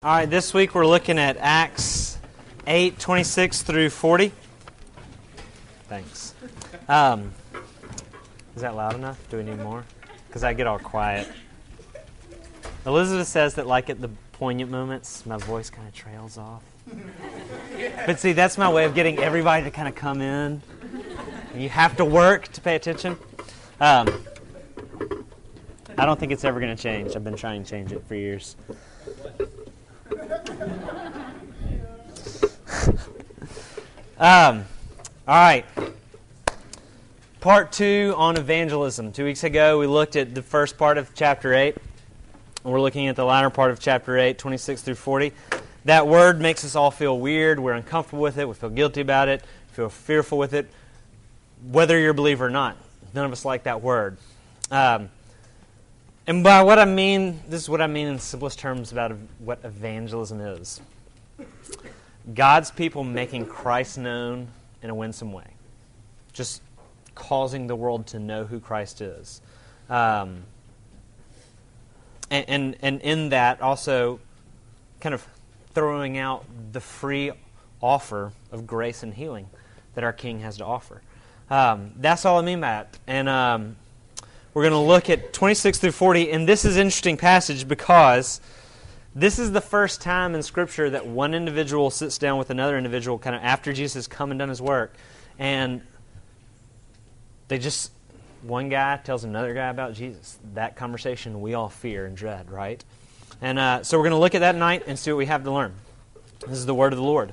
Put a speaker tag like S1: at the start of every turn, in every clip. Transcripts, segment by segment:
S1: All right, this week we're looking at Acts 8 26 through 40. Thanks. Um, is that loud enough? Do we need more? Because I get all quiet. Elizabeth says that, like at the poignant moments, my voice kind of trails off. But see, that's my way of getting everybody to kind of come in. You have to work to pay attention. Um, I don't think it's ever going to change. I've been trying to change it for years. um, all right. Part two on evangelism. Two weeks ago, we looked at the first part of chapter 8. We're looking at the latter part of chapter 8, 26 through 40. That word makes us all feel weird. We're uncomfortable with it. We feel guilty about it. Feel fearful with it, whether you're a believer or not. None of us like that word. Um, and by what I mean, this is what I mean in simplest terms about what evangelism is God's people making Christ known in a winsome way, just causing the world to know who Christ is. Um, and, and, and in that, also kind of throwing out the free offer of grace and healing that our King has to offer. Um, that's all I mean by it. And um, we're going to look at 26 through 40, and this is an interesting passage because this is the first time in Scripture that one individual sits down with another individual kind of after Jesus has come and done his work, and they just, one guy tells another guy about Jesus. That conversation we all fear and dread, right? And uh, so we're going to look at that night and see what we have to learn. This is the word of the Lord.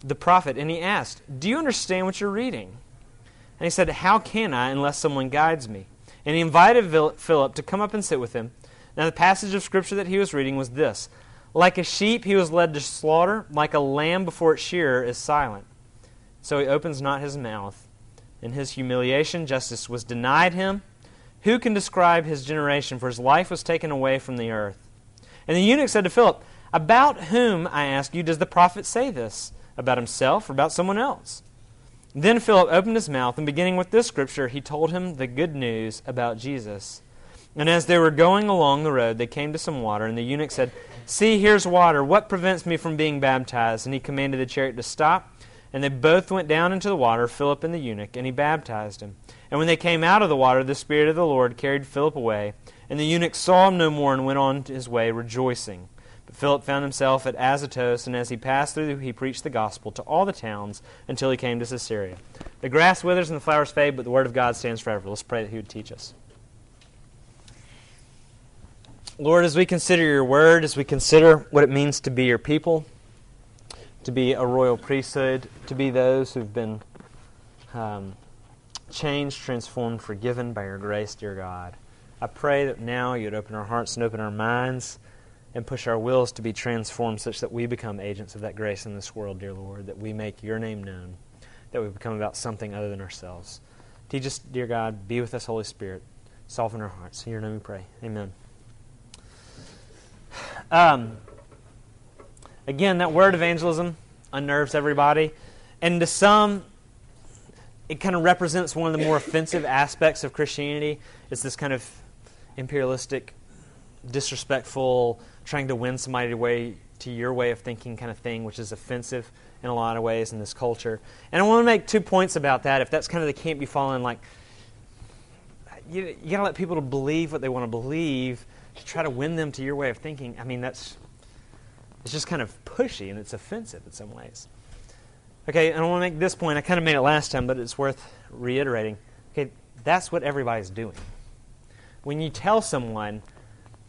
S1: the prophet, and he asked, Do you understand what you're reading? And he said, How can I unless someone guides me? And he invited Philip to come up and sit with him. Now, the passage of Scripture that he was reading was this Like a sheep he was led to slaughter, like a lamb before its shearer is silent. So he opens not his mouth. In his humiliation, justice was denied him. Who can describe his generation? For his life was taken away from the earth. And the eunuch said to Philip, About whom, I ask you, does the prophet say this? About himself or about someone else. Then Philip opened his mouth, and beginning with this scripture, he told him the good news about Jesus. And as they were going along the road, they came to some water, and the eunuch said, See, here's water. What prevents me from being baptized? And he commanded the chariot to stop. And they both went down into the water, Philip and the eunuch, and he baptized him. And when they came out of the water, the Spirit of the Lord carried Philip away. And the eunuch saw him no more and went on his way rejoicing. Philip found himself at Azotus, and as he passed through, he preached the gospel to all the towns until he came to Caesarea. The grass withers and the flowers fade, but the word of God stands forever. Let's pray that he would teach us. Lord, as we consider your word, as we consider what it means to be your people, to be a royal priesthood, to be those who've been um, changed, transformed, forgiven by your grace, dear God, I pray that now you'd open our hearts and open our minds and push our wills to be transformed such that we become agents of that grace in this world, dear Lord, that we make your name known, that we become about something other than ourselves. Teach us, dear God, be with us, Holy Spirit. Soften our hearts. In your name we pray. Amen. Um, again, that word evangelism unnerves everybody. And to some, it kind of represents one of the more offensive aspects of Christianity. It's this kind of imperialistic, disrespectful, trying to win somebody way to your way of thinking kind of thing, which is offensive in a lot of ways in this culture. And I want to make two points about that. If that's kind of the camp you fall in, like you, you got to let people to believe what they want to believe to try to win them to your way of thinking. I mean, that's it's just kind of pushy and it's offensive in some ways. Okay, and I want to make this point. I kind of made it last time, but it's worth reiterating. Okay, that's what everybody's doing. When you tell someone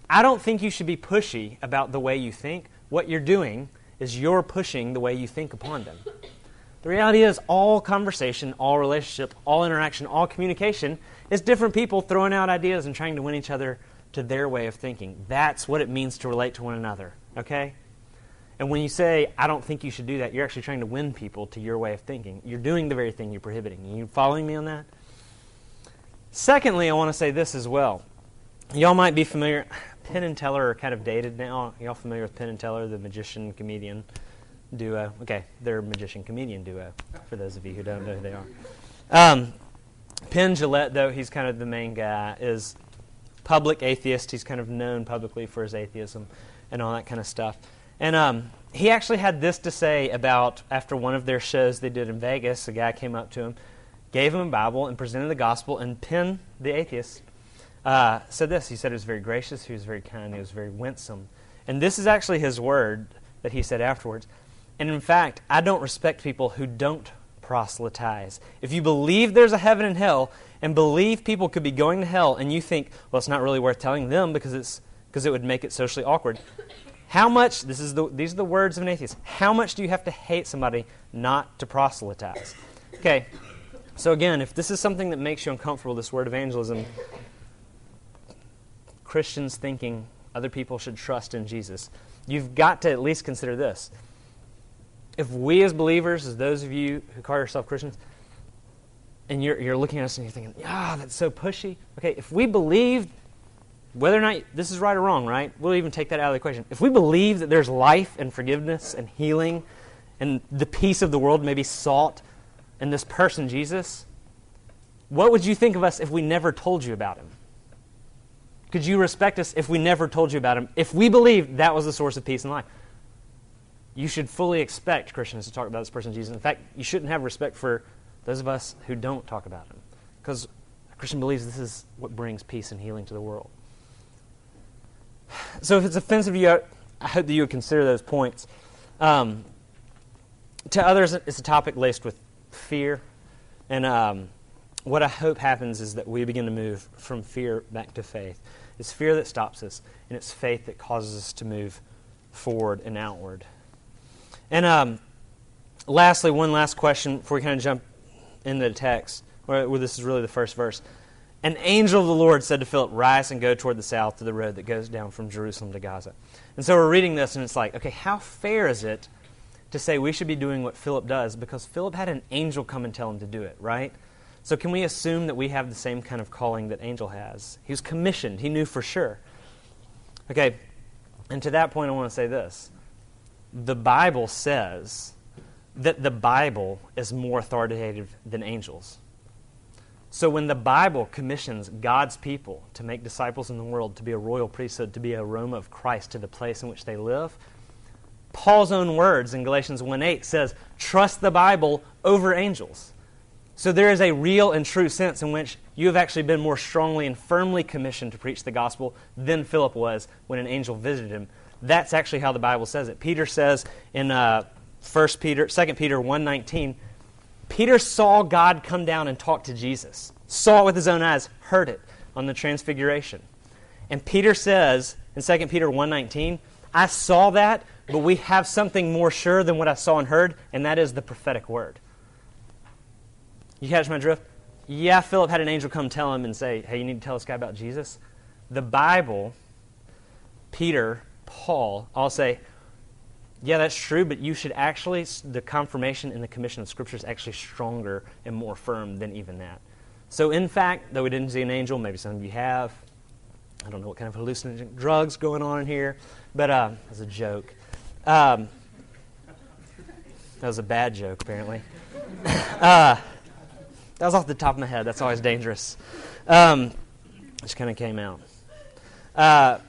S1: I don't think you should be pushy about the way you think. What you're doing is you're pushing the way you think upon them. The reality is, all conversation, all relationship, all interaction, all communication is different people throwing out ideas and trying to win each other to their way of thinking. That's what it means to relate to one another, okay? And when you say, I don't think you should do that, you're actually trying to win people to your way of thinking. You're doing the very thing you're prohibiting. Are you following me on that? Secondly, I want to say this as well. Y'all might be familiar. Penn and Teller are kind of dated now. Y'all familiar with Penn and Teller, the magician comedian duo? Okay, they're magician comedian duo, for those of you who don't know who they are. Um, Penn Jillette, though, he's kind of the main guy, is public atheist. He's kind of known publicly for his atheism and all that kind of stuff. And um, he actually had this to say about after one of their shows they did in Vegas. A guy came up to him, gave him a Bible, and presented the gospel. And Penn, the atheist, uh, said this. He said he was very gracious, he was very kind, he was very winsome. And this is actually his word that he said afterwards. And in fact, I don't respect people who don't proselytize. If you believe there's a heaven and hell and believe people could be going to hell and you think, well, it's not really worth telling them because it's because it would make it socially awkward. How much, this is the, these are the words of an atheist, how much do you have to hate somebody not to proselytize? Okay, so again, if this is something that makes you uncomfortable, this word evangelism, Christians thinking other people should trust in Jesus, you've got to at least consider this if we as believers, as those of you who call yourself Christians, and you're, you're looking at us and you're thinking, ah, that's so pushy. Okay, if we believe, whether or not this is right or wrong, right? We'll even take that out of the equation. If we believe that there's life and forgiveness and healing and the peace of the world may be sought in this person, Jesus, what would you think of us if we never told you about him? Could you respect us if we never told you about him? If we believed that was the source of peace and life? you should fully expect Christians to talk about this person Jesus. In fact, you shouldn't have respect for those of us who don't talk about him. Because a Christian believes this is what brings peace and healing to the world. So if it's offensive to you, I hope that you would consider those points. Um, to others, it's a topic laced with fear. And um, what I hope happens is that we begin to move from fear back to faith. It's fear that stops us, and it's faith that causes us to move forward and outward. And um, lastly, one last question before we kind of jump into the text, where, where this is really the first verse. An angel of the Lord said to Philip, Rise and go toward the south to the road that goes down from Jerusalem to Gaza. And so we're reading this, and it's like, okay, how fair is it to say we should be doing what Philip does? Because Philip had an angel come and tell him to do it, right? So can we assume that we have the same kind of calling that angel has? He was commissioned, he knew for sure. Okay, and to that point, I want to say this the Bible says that the Bible is more authoritative than angels. So when the Bible commissions God's people to make disciples in the world, to be a royal priesthood, to be a aroma of Christ to the place in which they live, Paul's own words in Galatians 1:8 says, "Trust the Bible over angels." So there is a real and true sense in which you have actually been more strongly and firmly commissioned to preach the gospel than Philip was when an angel visited him that's actually how the Bible says it. Peter says in uh, 1 Peter, 2 Peter 1.19, Peter saw God come down and talk to Jesus. Saw it with his own eyes, heard it on the transfiguration. And Peter says in 2 Peter 1.19, I saw that, but we have something more sure than what I saw and heard, and that is the prophetic word. You catch my drift? Yeah, Philip had an angel come tell him and say, hey, you need to tell this guy about Jesus. The Bible, Peter Paul, I'll say, yeah, that's true, but you should actually, the confirmation in the commission of Scripture is actually stronger and more firm than even that. So, in fact, though we didn't see an angel, maybe some of you have. I don't know what kind of hallucinogenic drugs going on in here, but uh, as a joke. Um, that was a bad joke, apparently. uh, that was off the top of my head. That's always dangerous. Um, just kind of came out. Uh,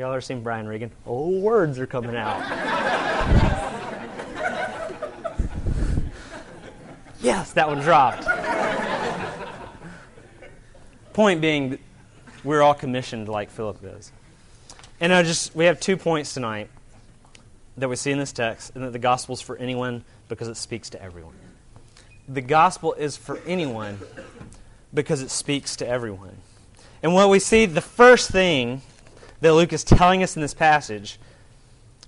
S1: Y'all ever seen Brian Regan? Oh, words are coming out. yes, that one dropped. Point being, we're all commissioned like Philip is. And I just we have two points tonight that we see in this text, and that the gospel is for anyone because it speaks to everyone. The gospel is for anyone because it speaks to everyone. And what we see, the first thing that Luke is telling us in this passage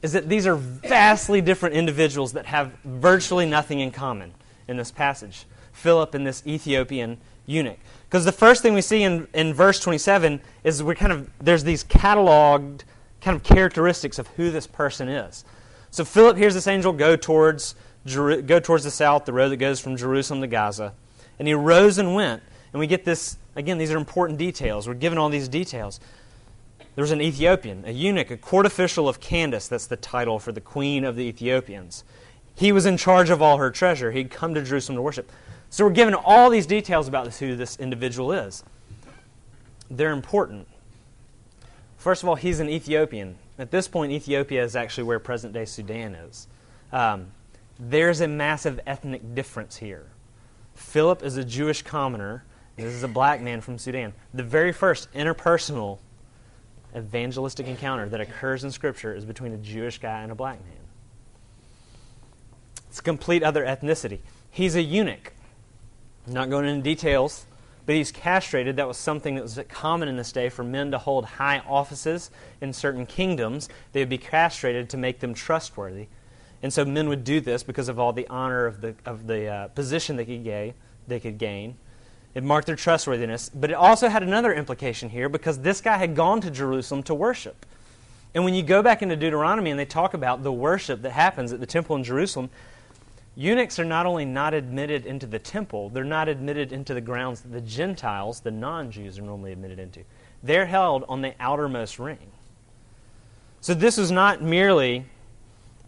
S1: is that these are vastly different individuals that have virtually nothing in common in this passage Philip and this Ethiopian eunuch. Because the first thing we see in, in verse 27 is we're kind of, there's these cataloged kind of characteristics of who this person is. So Philip hears this angel go towards go towards the south, the road that goes from Jerusalem to Gaza, and he rose and went. And we get this again. These are important details. We're given all these details. There was an Ethiopian, a eunuch, a court official of Candace. That's the title for the queen of the Ethiopians. He was in charge of all her treasure. He'd come to Jerusalem to worship. So we're given all these details about who this individual is. They're important. First of all, he's an Ethiopian. At this point, Ethiopia is actually where present day Sudan is. Um, there's a massive ethnic difference here. Philip is a Jewish commoner. This is a black man from Sudan. The very first interpersonal evangelistic encounter that occurs in Scripture is between a Jewish guy and a black man. It's a complete other ethnicity. He's a eunuch. I'm not going into details, but he's castrated. That was something that was common in this day for men to hold high offices in certain kingdoms. They would be castrated to make them trustworthy. And so men would do this because of all the honor of the, of the uh, position they could, gain, they could gain. It marked their trustworthiness. But it also had another implication here because this guy had gone to Jerusalem to worship. And when you go back into Deuteronomy and they talk about the worship that happens at the temple in Jerusalem, eunuchs are not only not admitted into the temple, they're not admitted into the grounds that the Gentiles, the non Jews, are normally admitted into. They're held on the outermost ring. So this is not merely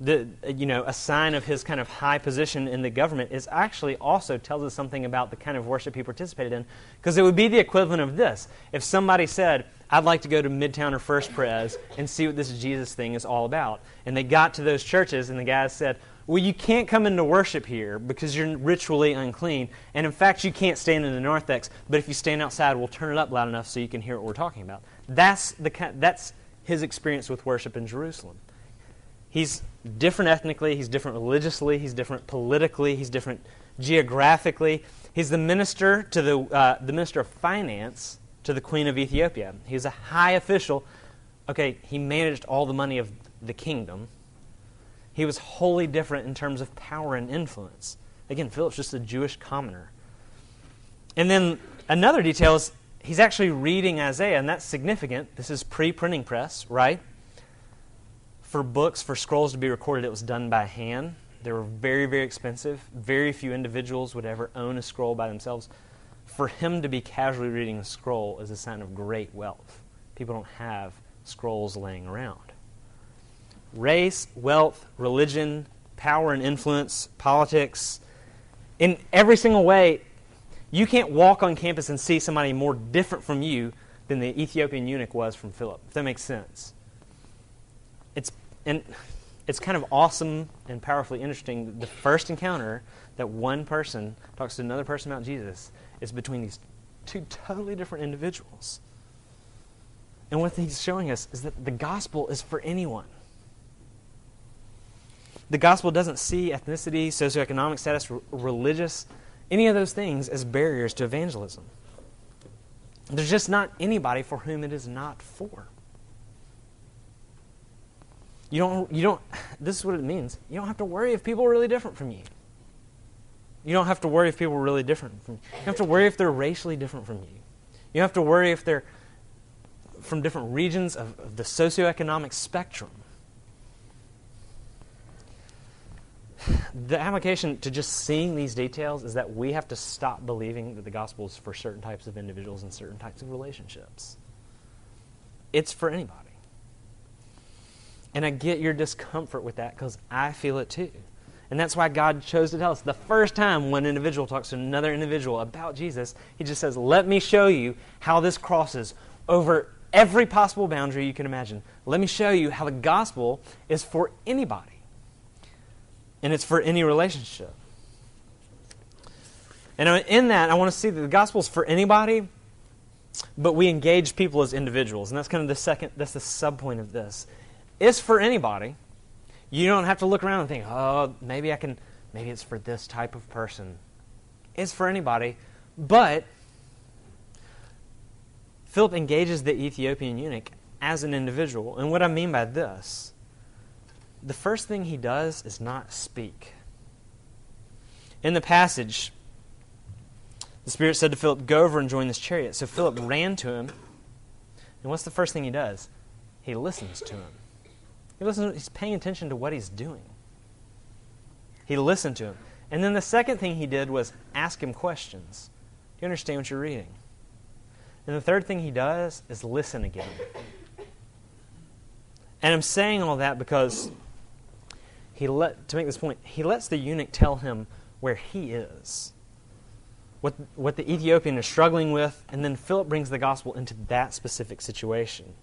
S1: the, you know, a sign of his kind of high position in the government is actually also tells us something about the kind of worship he participated in. Because it would be the equivalent of this. If somebody said, I'd like to go to Midtown or First Pres and see what this Jesus thing is all about. And they got to those churches and the guys said, Well, you can't come into worship here because you're ritually unclean. And in fact, you can't stand in the narthex, but if you stand outside, we'll turn it up loud enough so you can hear what we're talking about. That's, the, that's his experience with worship in Jerusalem. He's different ethnically, he's different religiously, he's different politically, he's different geographically. He's the minister to the, uh, the minister of finance to the queen of Ethiopia. He's a high official. Okay, he managed all the money of the kingdom. He was wholly different in terms of power and influence. Again, Philip's just a Jewish commoner. And then another detail is he's actually reading Isaiah, and that's significant. This is pre printing press, right? For books, for scrolls to be recorded, it was done by hand. They were very, very expensive. Very few individuals would ever own a scroll by themselves. For him to be casually reading a scroll is a sign of great wealth. People don't have scrolls laying around. Race, wealth, religion, power and influence, politics, in every single way, you can't walk on campus and see somebody more different from you than the Ethiopian eunuch was from Philip, if that makes sense. It's and it's kind of awesome and powerfully interesting. The first encounter that one person talks to another person about Jesus is between these two totally different individuals. And what he's showing us is that the gospel is for anyone. The gospel doesn't see ethnicity, socioeconomic status, r- religious, any of those things as barriers to evangelism. There's just not anybody for whom it is not for. You don't, you don't, this is what it means. You don't have to worry if people are really different from you. You don't have to worry if people are really different from you. You don't have to worry if they're racially different from you. You don't have to worry if they're from different regions of, of the socioeconomic spectrum. The application to just seeing these details is that we have to stop believing that the gospel is for certain types of individuals and certain types of relationships. It's for anybody. And I get your discomfort with that because I feel it too. And that's why God chose to tell us the first time one individual talks to another individual about Jesus, he just says, Let me show you how this crosses over every possible boundary you can imagine. Let me show you how the gospel is for anybody. And it's for any relationship. And in that, I want to see that the gospel is for anybody, but we engage people as individuals. And that's kind of the second, that's the sub point of this it's for anybody. You don't have to look around and think, oh, maybe I can, maybe it's for this type of person. It's for anybody. But Philip engages the Ethiopian eunuch as an individual. And what I mean by this, the first thing he does is not speak. In the passage, the Spirit said to Philip, Go over and join this chariot. So Philip ran to him. And what's the first thing he does? he listens to him. Listens, he's paying attention to what he's doing. He listened to him. And then the second thing he did was ask him questions. Do you understand what you're reading? And the third thing he does is listen again. And I'm saying all that because he let to make this point, he lets the eunuch tell him where he is. What, what the Ethiopian is struggling with, and then Philip brings the gospel into that specific situation.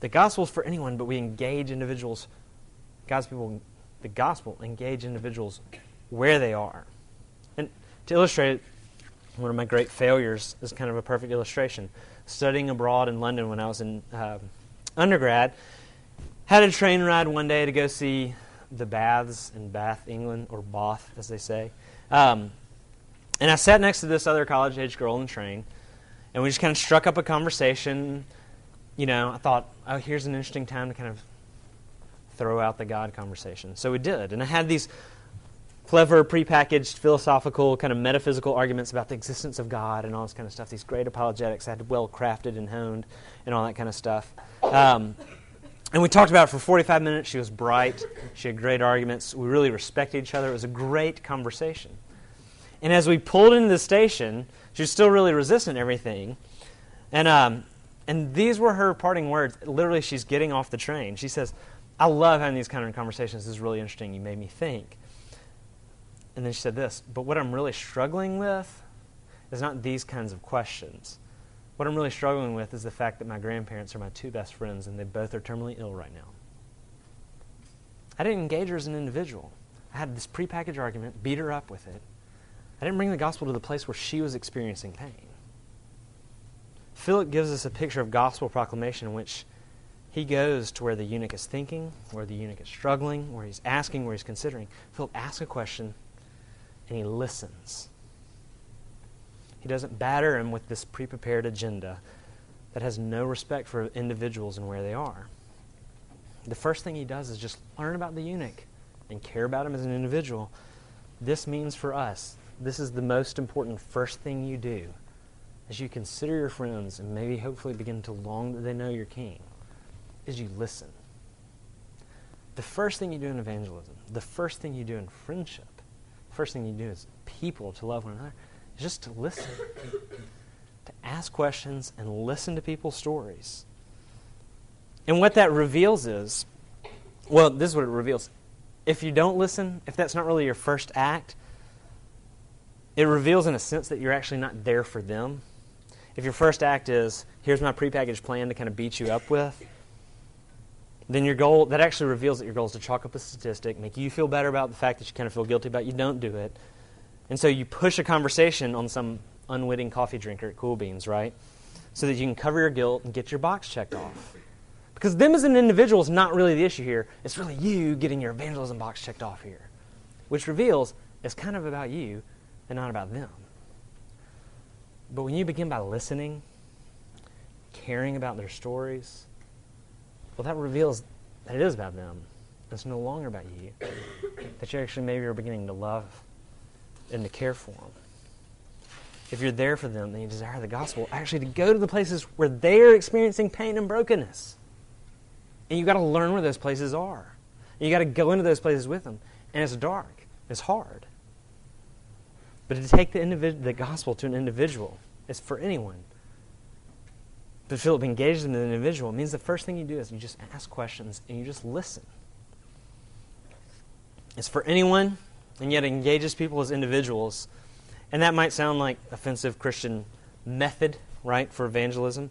S1: The gospel is for anyone, but we engage individuals. God's people, the gospel engage individuals where they are. And to illustrate it, one of my great failures is kind of a perfect illustration. Studying abroad in London when I was in uh, undergrad, had a train ride one day to go see the baths in Bath, England, or Bath, as they say. Um, and I sat next to this other college age girl in the train, and we just kind of struck up a conversation. You know, I thought, oh, here's an interesting time to kind of throw out the God conversation. So we did. And I had these clever, prepackaged, philosophical, kind of metaphysical arguments about the existence of God and all this kind of stuff. These great apologetics I had well crafted and honed and all that kind of stuff. Um, and we talked about it for 45 minutes. She was bright. She had great arguments. We really respected each other. It was a great conversation. And as we pulled into the station, she was still really resistant to everything. And, um, and these were her parting words. Literally, she's getting off the train. She says, I love having these kind of conversations. This is really interesting. You made me think. And then she said this, but what I'm really struggling with is not these kinds of questions. What I'm really struggling with is the fact that my grandparents are my two best friends and they both are terminally ill right now. I didn't engage her as an individual. I had this prepackaged argument, beat her up with it. I didn't bring the gospel to the place where she was experiencing pain. Philip gives us a picture of gospel proclamation in which he goes to where the eunuch is thinking, where the eunuch is struggling, where he's asking, where he's considering. Philip asks a question and he listens. He doesn't batter him with this pre prepared agenda that has no respect for individuals and where they are. The first thing he does is just learn about the eunuch and care about him as an individual. This means for us, this is the most important first thing you do as you consider your friends and maybe hopefully begin to long that they know your king, is you listen. The first thing you do in evangelism, the first thing you do in friendship, the first thing you do as people to love one another, is just to listen, to ask questions and listen to people's stories. And what that reveals is well, this is what it reveals. If you don't listen, if that's not really your first act, it reveals in a sense that you're actually not there for them. If your first act is, here's my prepackaged plan to kind of beat you up with, then your goal, that actually reveals that your goal is to chalk up a statistic, make you feel better about the fact that you kind of feel guilty about you don't do it, and so you push a conversation on some unwitting coffee drinker at Cool Beans, right? So that you can cover your guilt and get your box checked off. Because them as an individual is not really the issue here. It's really you getting your evangelism box checked off here. Which reveals it's kind of about you and not about them. But when you begin by listening, caring about their stories, well, that reveals that it is about them. It's no longer about you. That you actually maybe are beginning to love and to care for them. If you're there for them, then you desire the gospel, actually to go to the places where they're experiencing pain and brokenness. And you've got to learn where those places are. And you've got to go into those places with them. And it's dark, it's hard. But to take the, individ- the gospel to an individual is for anyone. But Philip engages in an individual. It means the first thing you do is you just ask questions and you just listen. It's for anyone and yet engages people as individuals. And that might sound like offensive Christian method, right, for evangelism.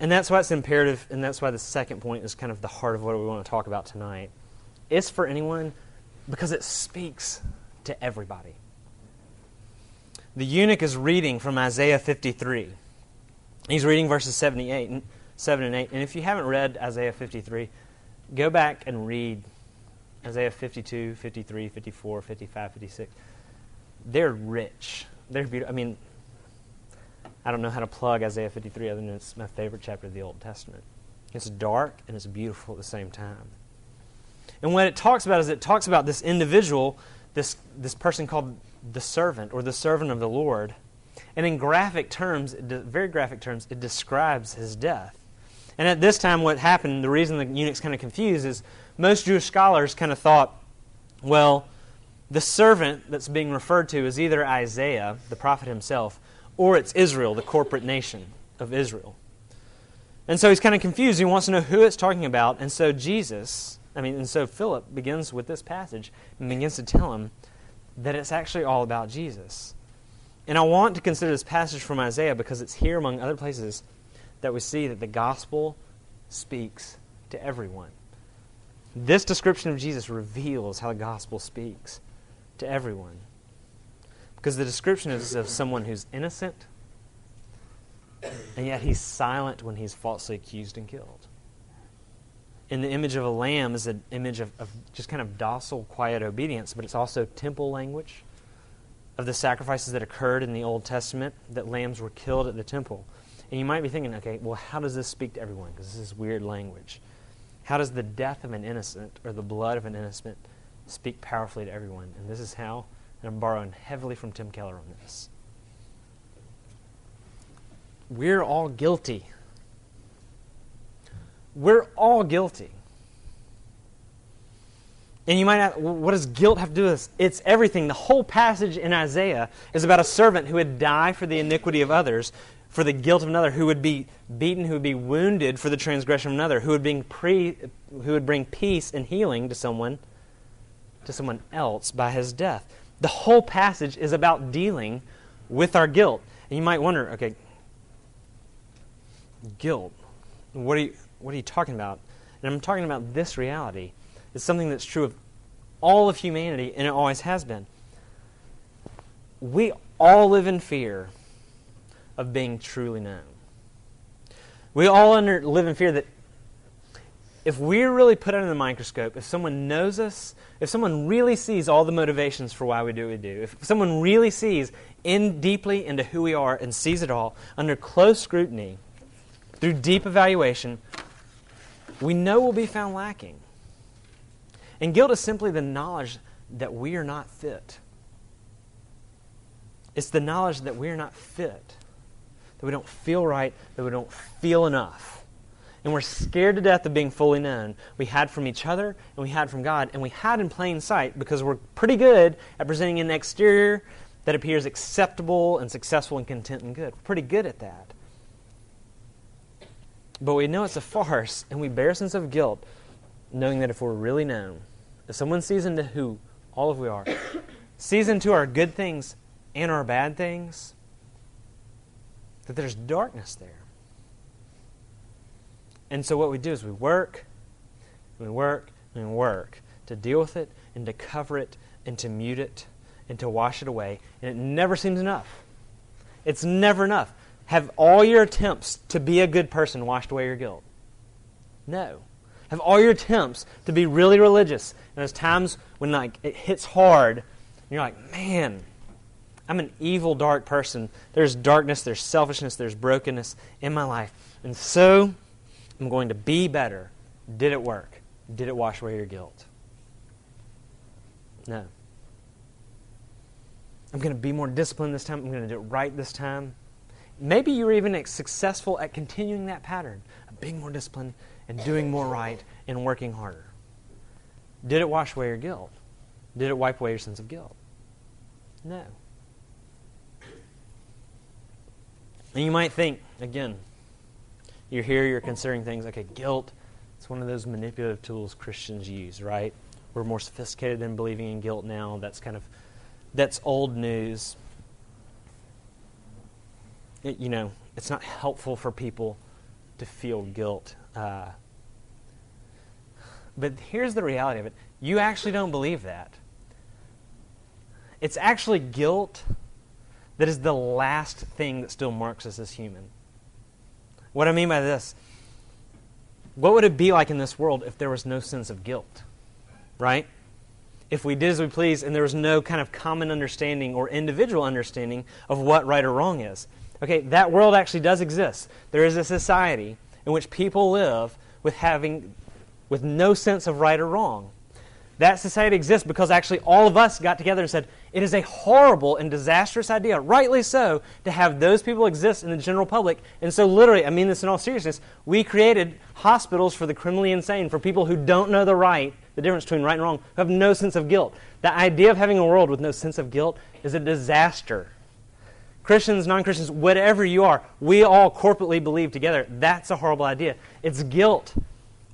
S1: And that's why it's imperative, and that's why the second point is kind of the heart of what we want to talk about tonight. It's for anyone because it speaks to everybody. The eunuch is reading from Isaiah 53. He's reading verses 78 and 7 and 8. And if you haven't read Isaiah 53, go back and read Isaiah 52, 53, 54, 55, 56. They're rich. They're beautiful. I mean, I don't know how to plug Isaiah 53 other than it's my favorite chapter of the Old Testament. It's dark and it's beautiful at the same time. And what it talks about is it talks about this individual, this, this person called the servant or the servant of the Lord. And in graphic terms, very graphic terms, it describes his death. And at this time, what happened, the reason the eunuch's kind of confused is most Jewish scholars kind of thought, well, the servant that's being referred to is either Isaiah, the prophet himself, or it's Israel, the corporate nation of Israel. And so he's kind of confused. He wants to know who it's talking about. And so Jesus, I mean, and so Philip begins with this passage and begins to tell him that it's actually all about Jesus. And I want to consider this passage from Isaiah because it's here, among other places, that we see that the gospel speaks to everyone. This description of Jesus reveals how the gospel speaks to everyone. Because the description is of someone who's innocent, and yet he's silent when he's falsely accused and killed. And the image of a lamb is an image of, of just kind of docile, quiet obedience, but it's also temple language of the sacrifices that occurred in the Old Testament, that lambs were killed at the temple. And you might be thinking, okay, well, how does this speak to everyone? Because this is weird language. How does the death of an innocent or the blood of an innocent speak powerfully to everyone? And this is how, and I'm borrowing heavily from Tim Keller on this. We're all guilty. We're all guilty. And you might ask, what does guilt have to do with this? It's everything. The whole passage in Isaiah is about a servant who would die for the iniquity of others, for the guilt of another, who would be beaten, who would be wounded for the transgression of another, who would bring, pre, who would bring peace and healing to someone, to someone else by his death. The whole passage is about dealing with our guilt. And you might wonder, okay, guilt. What are you, what are you talking about? And I'm talking about this reality It's something that's true of all of humanity, and it always has been. We all live in fear of being truly known. We all under, live in fear that if we're really put under the microscope, if someone knows us, if someone really sees all the motivations for why we do what we do, if someone really sees in deeply into who we are and sees it all under close scrutiny, through deep evaluation, we know we'll be found lacking. And guilt is simply the knowledge that we are not fit. It's the knowledge that we are not fit, that we don't feel right, that we don't feel enough. And we're scared to death of being fully known. We hide from each other, and we hide from God, and we hide in plain sight because we're pretty good at presenting an exterior that appears acceptable and successful and content and good. We're pretty good at that. But we know it's a farce, and we bear a sense of guilt knowing that if we're really known, if someone sees into who all of we are, sees into our good things and our bad things, that there's darkness there. And so what we do is we work, we work, and we work to deal with it and to cover it and to mute it and to wash it away. And it never seems enough. It's never enough. Have all your attempts to be a good person washed away your guilt? No. Have all your attempts to be really religious, and there's times when like it hits hard, and you're like, man, I'm an evil, dark person. There's darkness, there's selfishness, there's brokenness in my life. And so I'm going to be better. Did it work? Did it wash away your guilt? No. I'm going to be more disciplined this time. I'm going to do it right this time. Maybe you're even successful at continuing that pattern of being more disciplined and doing more right and working harder. Did it wash away your guilt? Did it wipe away your sense of guilt? No. And you might think, again, you're here, you're considering things, okay, guilt, it's one of those manipulative tools Christians use, right? We're more sophisticated in believing in guilt now. That's kind of, that's old news it, you know, it's not helpful for people to feel guilt. Uh, but here's the reality of it you actually don't believe that. It's actually guilt that is the last thing that still marks us as human. What I mean by this, what would it be like in this world if there was no sense of guilt? Right? If we did as we please and there was no kind of common understanding or individual understanding of what right or wrong is. Okay, that world actually does exist. There is a society in which people live with having with no sense of right or wrong. That society exists because actually all of us got together and said, it is a horrible and disastrous idea, rightly so, to have those people exist in the general public. And so, literally, I mean this in all seriousness, we created hospitals for the criminally insane, for people who don't know the right, the difference between right and wrong, who have no sense of guilt. The idea of having a world with no sense of guilt is a disaster. Christians, non Christians, whatever you are, we all corporately believe together. That's a horrible idea. It's guilt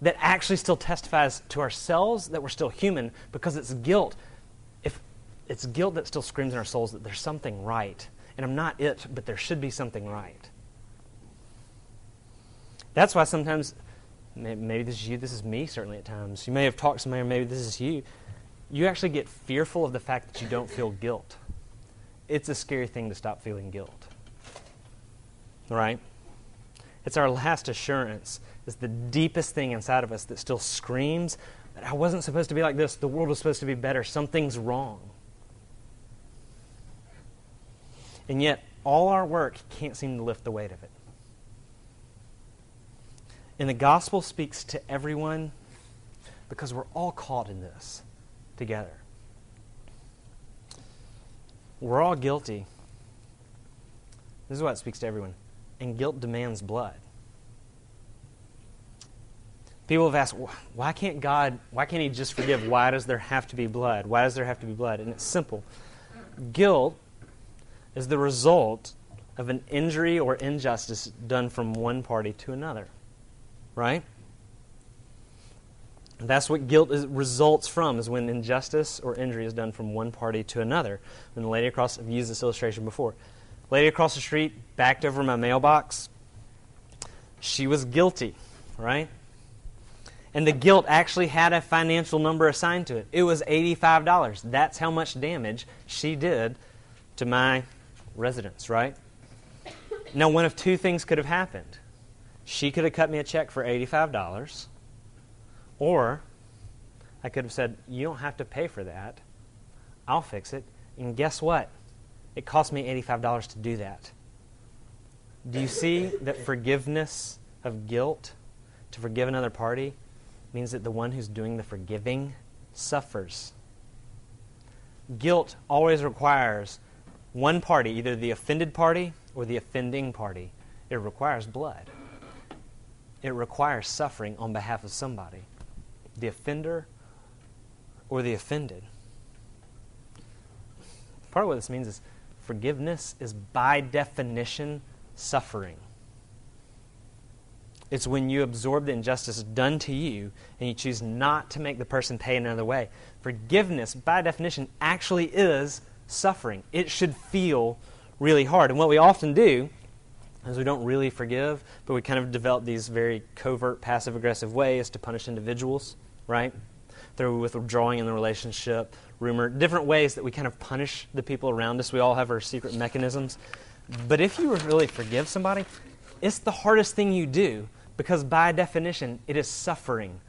S1: that actually still testifies to ourselves that we're still human because it's guilt. If it's guilt that still screams in our souls that there's something right. And I'm not it, but there should be something right. That's why sometimes, maybe this is you, this is me certainly at times. You may have talked to somebody, or maybe this is you. You actually get fearful of the fact that you don't feel guilt. It's a scary thing to stop feeling guilt. Right? It's our last assurance It's the deepest thing inside of us that still screams that I wasn't supposed to be like this. The world was supposed to be better. Something's wrong. And yet, all our work can't seem to lift the weight of it. And the gospel speaks to everyone because we're all caught in this together. We're all guilty. This is why it speaks to everyone. And guilt demands blood. People have asked, why can't God, why can't He just forgive? Why does there have to be blood? Why does there have to be blood? And it's simple. Guilt is the result of an injury or injustice done from one party to another. Right? That's what guilt is, results from, is when injustice or injury is done from one party to another. When the lady across, I've used this illustration before. Lady across the street backed over my mailbox. She was guilty, right? and the guilt actually had a financial number assigned to it. It was $85. That's how much damage she did to my residence, right? Now, one of two things could have happened. She could have cut me a check for $85, or I could have said, You don't have to pay for that. I'll fix it. And guess what? It cost me $85 to do that. Do you see that forgiveness of guilt, to forgive another party, means that the one who's doing the forgiving suffers. Guilt always requires one party, either the offended party or the offending party. It requires blood. It requires suffering on behalf of somebody, the offender or the offended. Part of what this means is forgiveness is by definition suffering. It's when you absorb the injustice done to you and you choose not to make the person pay another way. Forgiveness, by definition, actually is suffering. It should feel really hard. And what we often do is we don't really forgive, but we kind of develop these very covert, passive aggressive ways to punish individuals, right? Through withdrawing in the relationship, rumor, different ways that we kind of punish the people around us. We all have our secret mechanisms. But if you really forgive somebody, it's the hardest thing you do because by definition, it is suffering.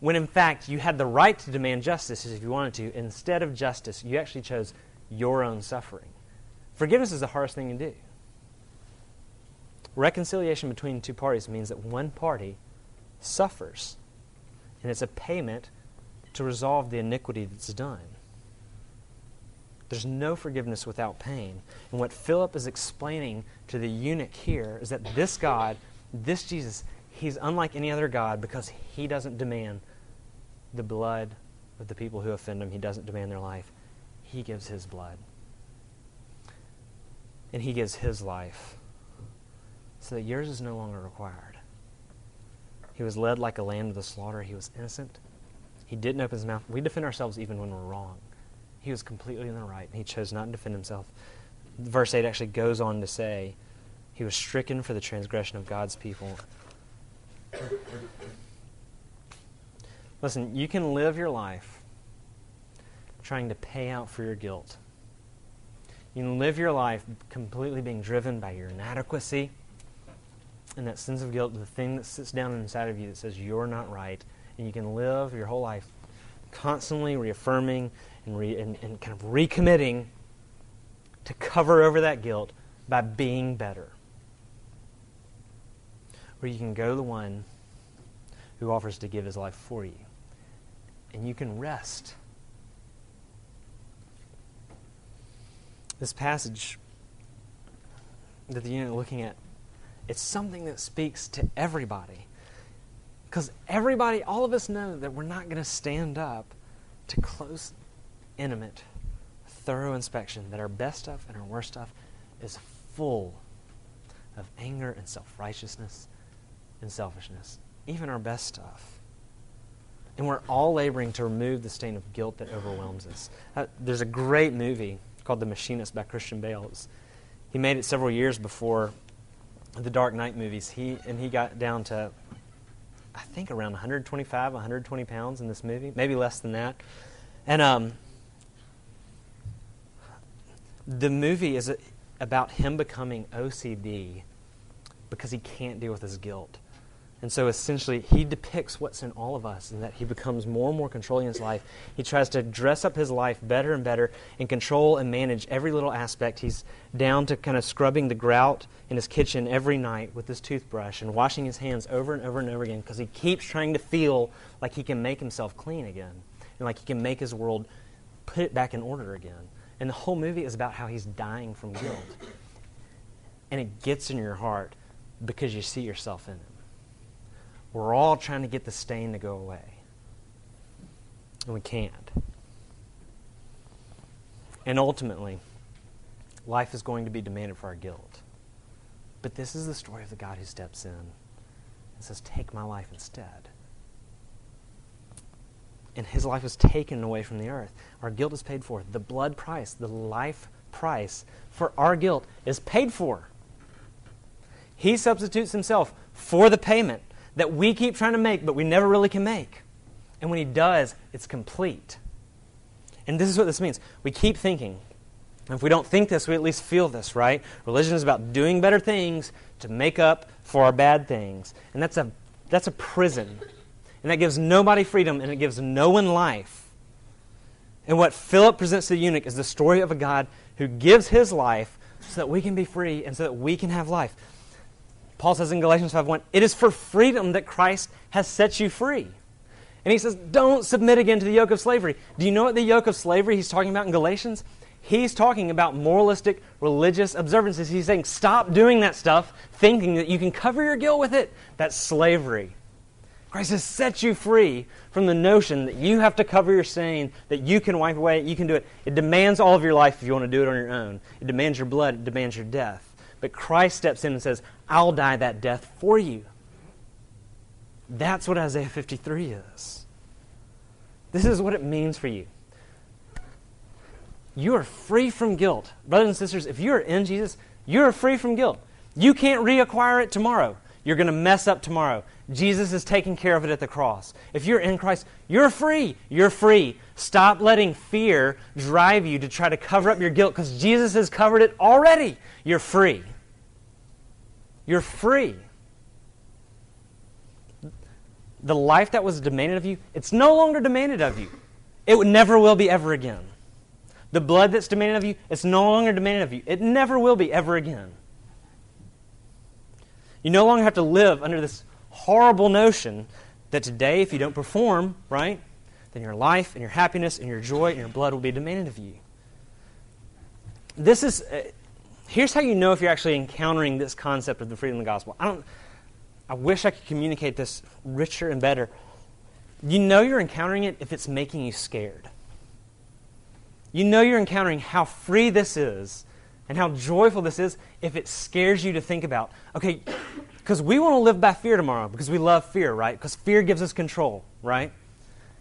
S1: When in fact, you had the right to demand justice if you wanted to. Instead of justice, you actually chose your own suffering. Forgiveness is the hardest thing to do. Reconciliation between two parties means that one party suffers, and it's a payment to resolve the iniquity that's done. There's no forgiveness without pain. And what Philip is explaining to the eunuch here is that this God this Jesus, he's unlike any other God because he doesn't demand the blood of the people who offend him. He doesn't demand their life. He gives his blood. And he gives his life so that yours is no longer required. He was led like a lamb to the slaughter. He was innocent. He didn't open his mouth. We defend ourselves even when we're wrong. He was completely in the right, and he chose not to defend himself. Verse 8 actually goes on to say, he was stricken for the transgression of God's people. Listen, you can live your life trying to pay out for your guilt. You can live your life completely being driven by your inadequacy and that sense of guilt, the thing that sits down inside of you that says you're not right. And you can live your whole life constantly reaffirming and, re, and, and kind of recommitting to cover over that guilt by being better or you can go to the one who offers to give his life for you. and you can rest. This passage that the eunuch looking at, it's something that speaks to everybody. Because everybody, all of us know that we're not going to stand up to close, intimate, thorough inspection, that our best stuff and our worst stuff is full of anger and self righteousness and selfishness, even our best stuff. And we're all laboring to remove the stain of guilt that overwhelms us. Uh, there's a great movie called The Machinist by Christian Bale. he made it several years before the Dark Knight movies. He and he got down to I think around 125, 120 pounds in this movie, maybe less than that. And um, the movie is about him becoming OCD because he can't deal with his guilt. And so essentially, he depicts what's in all of us and that he becomes more and more controlling in his life. He tries to dress up his life better and better and control and manage every little aspect. He's down to kind of scrubbing the grout in his kitchen every night with his toothbrush and washing his hands over and over and over again because he keeps trying to feel like he can make himself clean again and like he can make his world put it back in order again. And the whole movie is about how he's dying from guilt. And it gets in your heart because you see yourself in him. We're all trying to get the stain to go away. And we can't. And ultimately, life is going to be demanded for our guilt. But this is the story of the God who steps in and says, Take my life instead. And his life was taken away from the earth. Our guilt is paid for. The blood price, the life price for our guilt is paid for. He substitutes himself for the payment that we keep trying to make, but we never really can make. And when he does, it's complete. And this is what this means. We keep thinking. If we don't think this, we at least feel this, right? Religion is about doing better things to make up for our bad things. And that's a, that's a prison. And that gives nobody freedom and it gives no one life. And what Philip presents to the eunuch is the story of a God who gives his life so that we can be free and so that we can have life. Paul says in Galatians 5:1, "It is for freedom that Christ has set you free." And he says, "Don't submit again to the yoke of slavery." Do you know what the yoke of slavery he's talking about in Galatians? He's talking about moralistic religious observances. He's saying, "Stop doing that stuff, thinking that you can cover your guilt with it." That's slavery. Christ has set you free from the notion that you have to cover your sin, that you can wipe away, you can do it. It demands all of your life if you want to do it on your own. It demands your blood, it demands your death. But Christ steps in and says, I'll die that death for you. That's what Isaiah 53 is. This is what it means for you. You are free from guilt. Brothers and sisters, if you are in Jesus, you are free from guilt. You can't reacquire it tomorrow. You're going to mess up tomorrow. Jesus is taking care of it at the cross. If you're in Christ, you're free. You're free. Stop letting fear drive you to try to cover up your guilt because Jesus has covered it already. You're free. You're free. The life that was demanded of you, it's no longer demanded of you. It never will be ever again. The blood that's demanded of you, it's no longer demanded of you. It never will be ever again. You no longer have to live under this horrible notion that today, if you don't perform, right, then your life and your happiness and your joy and your blood will be demanded of you. This is, uh, here's how you know if you're actually encountering this concept of the freedom of the gospel. I don't, I wish I could communicate this richer and better. You know you're encountering it if it's making you scared. You know you're encountering how free this is and how joyful this is if it scares you to think about, okay, because we want to live by fear tomorrow because we love fear, right? Because fear gives us control, right?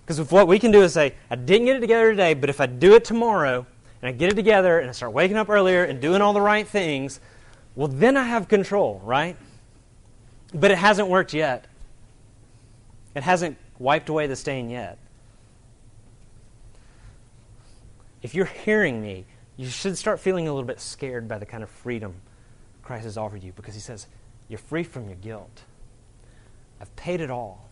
S1: Because if what we can do is say, I didn't get it together today, but if I do it tomorrow and I get it together and I start waking up earlier and doing all the right things, well, then I have control, right? But it hasn't worked yet. It hasn't wiped away the stain yet. If you're hearing me, you should start feeling a little bit scared by the kind of freedom Christ has offered you because he says, you're free from your guilt. I've paid it all.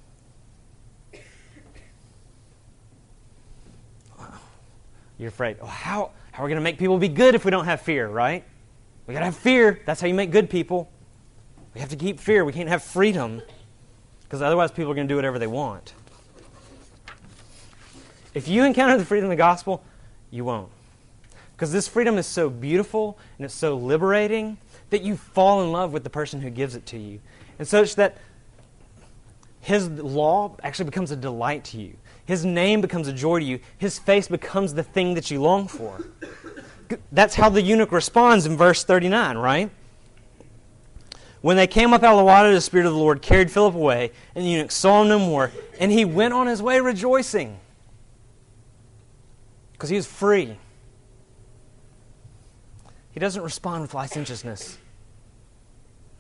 S1: You're afraid, oh, how, how are we going to make people be good if we don't have fear, right? We got to have fear. That's how you make good people. We have to keep fear. We can't have freedom because otherwise people are going to do whatever they want. If you encounter the freedom of the gospel, you won't. Because this freedom is so beautiful and it's so liberating that you fall in love with the person who gives it to you. And such that his law actually becomes a delight to you. His name becomes a joy to you. His face becomes the thing that you long for. That's how the eunuch responds in verse 39, right? When they came up out of the water, the Spirit of the Lord carried Philip away, and the eunuch saw him no more, and he went on his way rejoicing. Because he was free. He doesn't respond with licentiousness.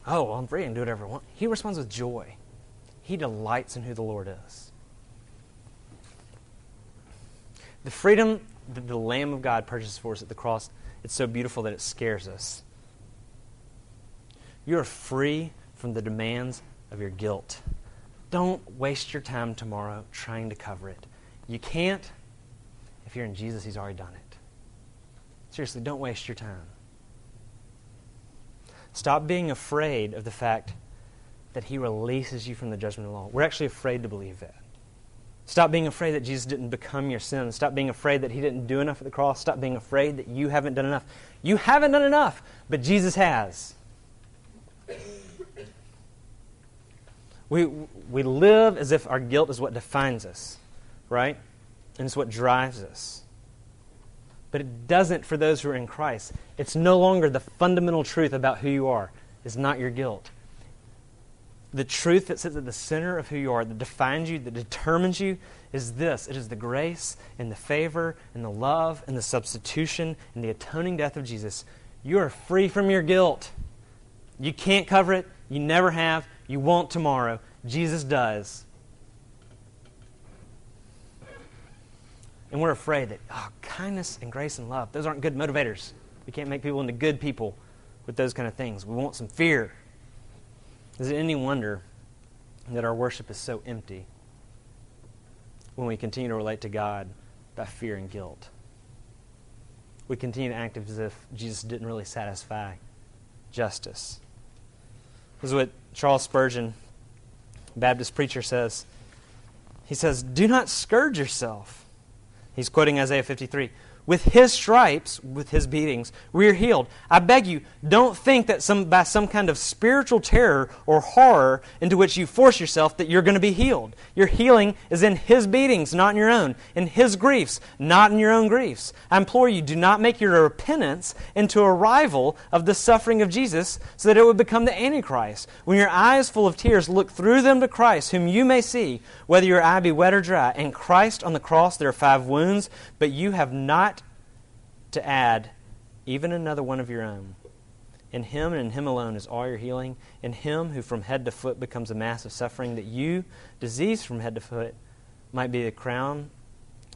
S1: Oh, well, I'm free and do whatever I want. He responds with joy. He delights in who the Lord is. The freedom that the Lamb of God purchased for us at the cross, it's so beautiful that it scares us. You are free from the demands of your guilt. Don't waste your time tomorrow trying to cover it. You can't. If you're in Jesus, He's already done it. Seriously, don't waste your time. Stop being afraid of the fact that He releases you from the judgment of the law. We're actually afraid to believe that. Stop being afraid that Jesus didn't become your sin. Stop being afraid that He didn't do enough at the cross. Stop being afraid that you haven't done enough. You haven't done enough, but Jesus has. We, we live as if our guilt is what defines us, right? And it's what drives us. But it doesn't for those who are in Christ. It's no longer the fundamental truth about who you are, is not your guilt the truth that sits at the center of who you are, that defines you, that determines you, is this it is the grace and the favor and the love and the substitution and the atoning death of Jesus. You are free from your guilt. You can't cover it. You never have. You won't tomorrow. Jesus does. And we're afraid that, oh, kindness and grace and love, those aren't good motivators. We can't make people into good people with those kind of things. We want some fear. Is it any wonder that our worship is so empty when we continue to relate to God by fear and guilt? We continue to act as if Jesus didn't really satisfy justice. This is what Charles Spurgeon, Baptist preacher, says. He says, Do not scourge yourself. He's quoting Isaiah 53. With his stripes, with his beatings, we are healed. I beg you, don't think that some, by some kind of spiritual terror or horror into which you force yourself that you're going to be healed. Your healing is in his beatings, not in your own. In his griefs, not in your own griefs. I implore you, do not make your repentance into a rival of the suffering of Jesus so that it would become the Antichrist. When your eyes full of tears, look through them to Christ, whom you may see, whether your eye be wet or dry. And Christ on the cross, there are five wounds, but you have not to add even another one of your own. In Him and in Him alone is all your healing. In Him who from head to foot becomes a mass of suffering, that you, diseased from head to foot, might be the crown,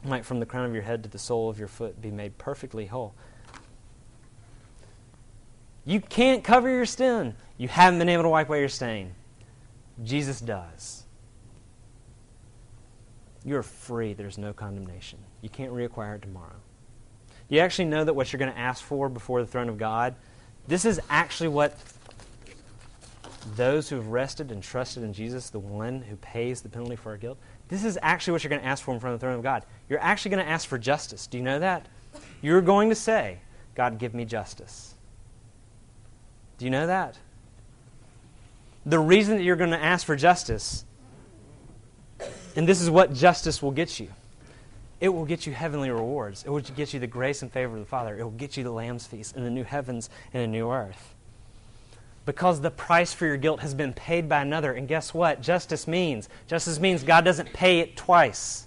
S1: might from the crown of your head to the sole of your foot be made perfectly whole. You can't cover your sin. You haven't been able to wipe away your stain. Jesus does. You're free. There's no condemnation. You can't reacquire it tomorrow you actually know that what you're going to ask for before the throne of God, this is actually what those who have rested and trusted in Jesus, the one who pays the penalty for our guilt, this is actually what you're going to ask for in front of the throne of God. You're actually going to ask for justice. Do you know that? You're going to say, God, give me justice. Do you know that? The reason that you're going to ask for justice, and this is what justice will get you it will get you heavenly rewards. It will get you the grace and favor of the Father. It will get you the Lamb's feast and the new heavens and a new earth. Because the price for your guilt has been paid by another. And guess what? Justice means. Justice means God doesn't pay it twice.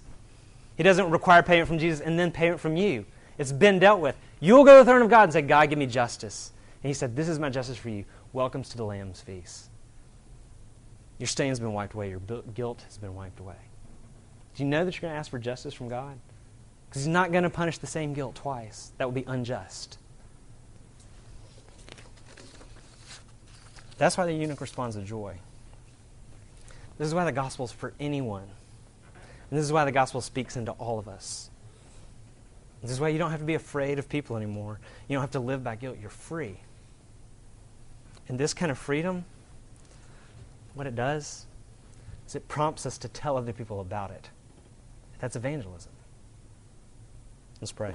S1: He doesn't require payment from Jesus and then payment from you. It's been dealt with. You'll go to the throne of God and say, God, give me justice. And He said, This is my justice for you. Welcomes to the Lamb's feast. Your stain's been wiped away. Your guilt has been wiped away. Do you know that you're going to ask for justice from God? Because He's not going to punish the same guilt twice. That would be unjust. That's why the eunuch responds with joy. This is why the gospel is for anyone. And this is why the gospel speaks into all of us. This is why you don't have to be afraid of people anymore. You don't have to live by guilt. You're free. And this kind of freedom, what it does is it prompts us to tell other people about it. That's evangelism. Let's pray.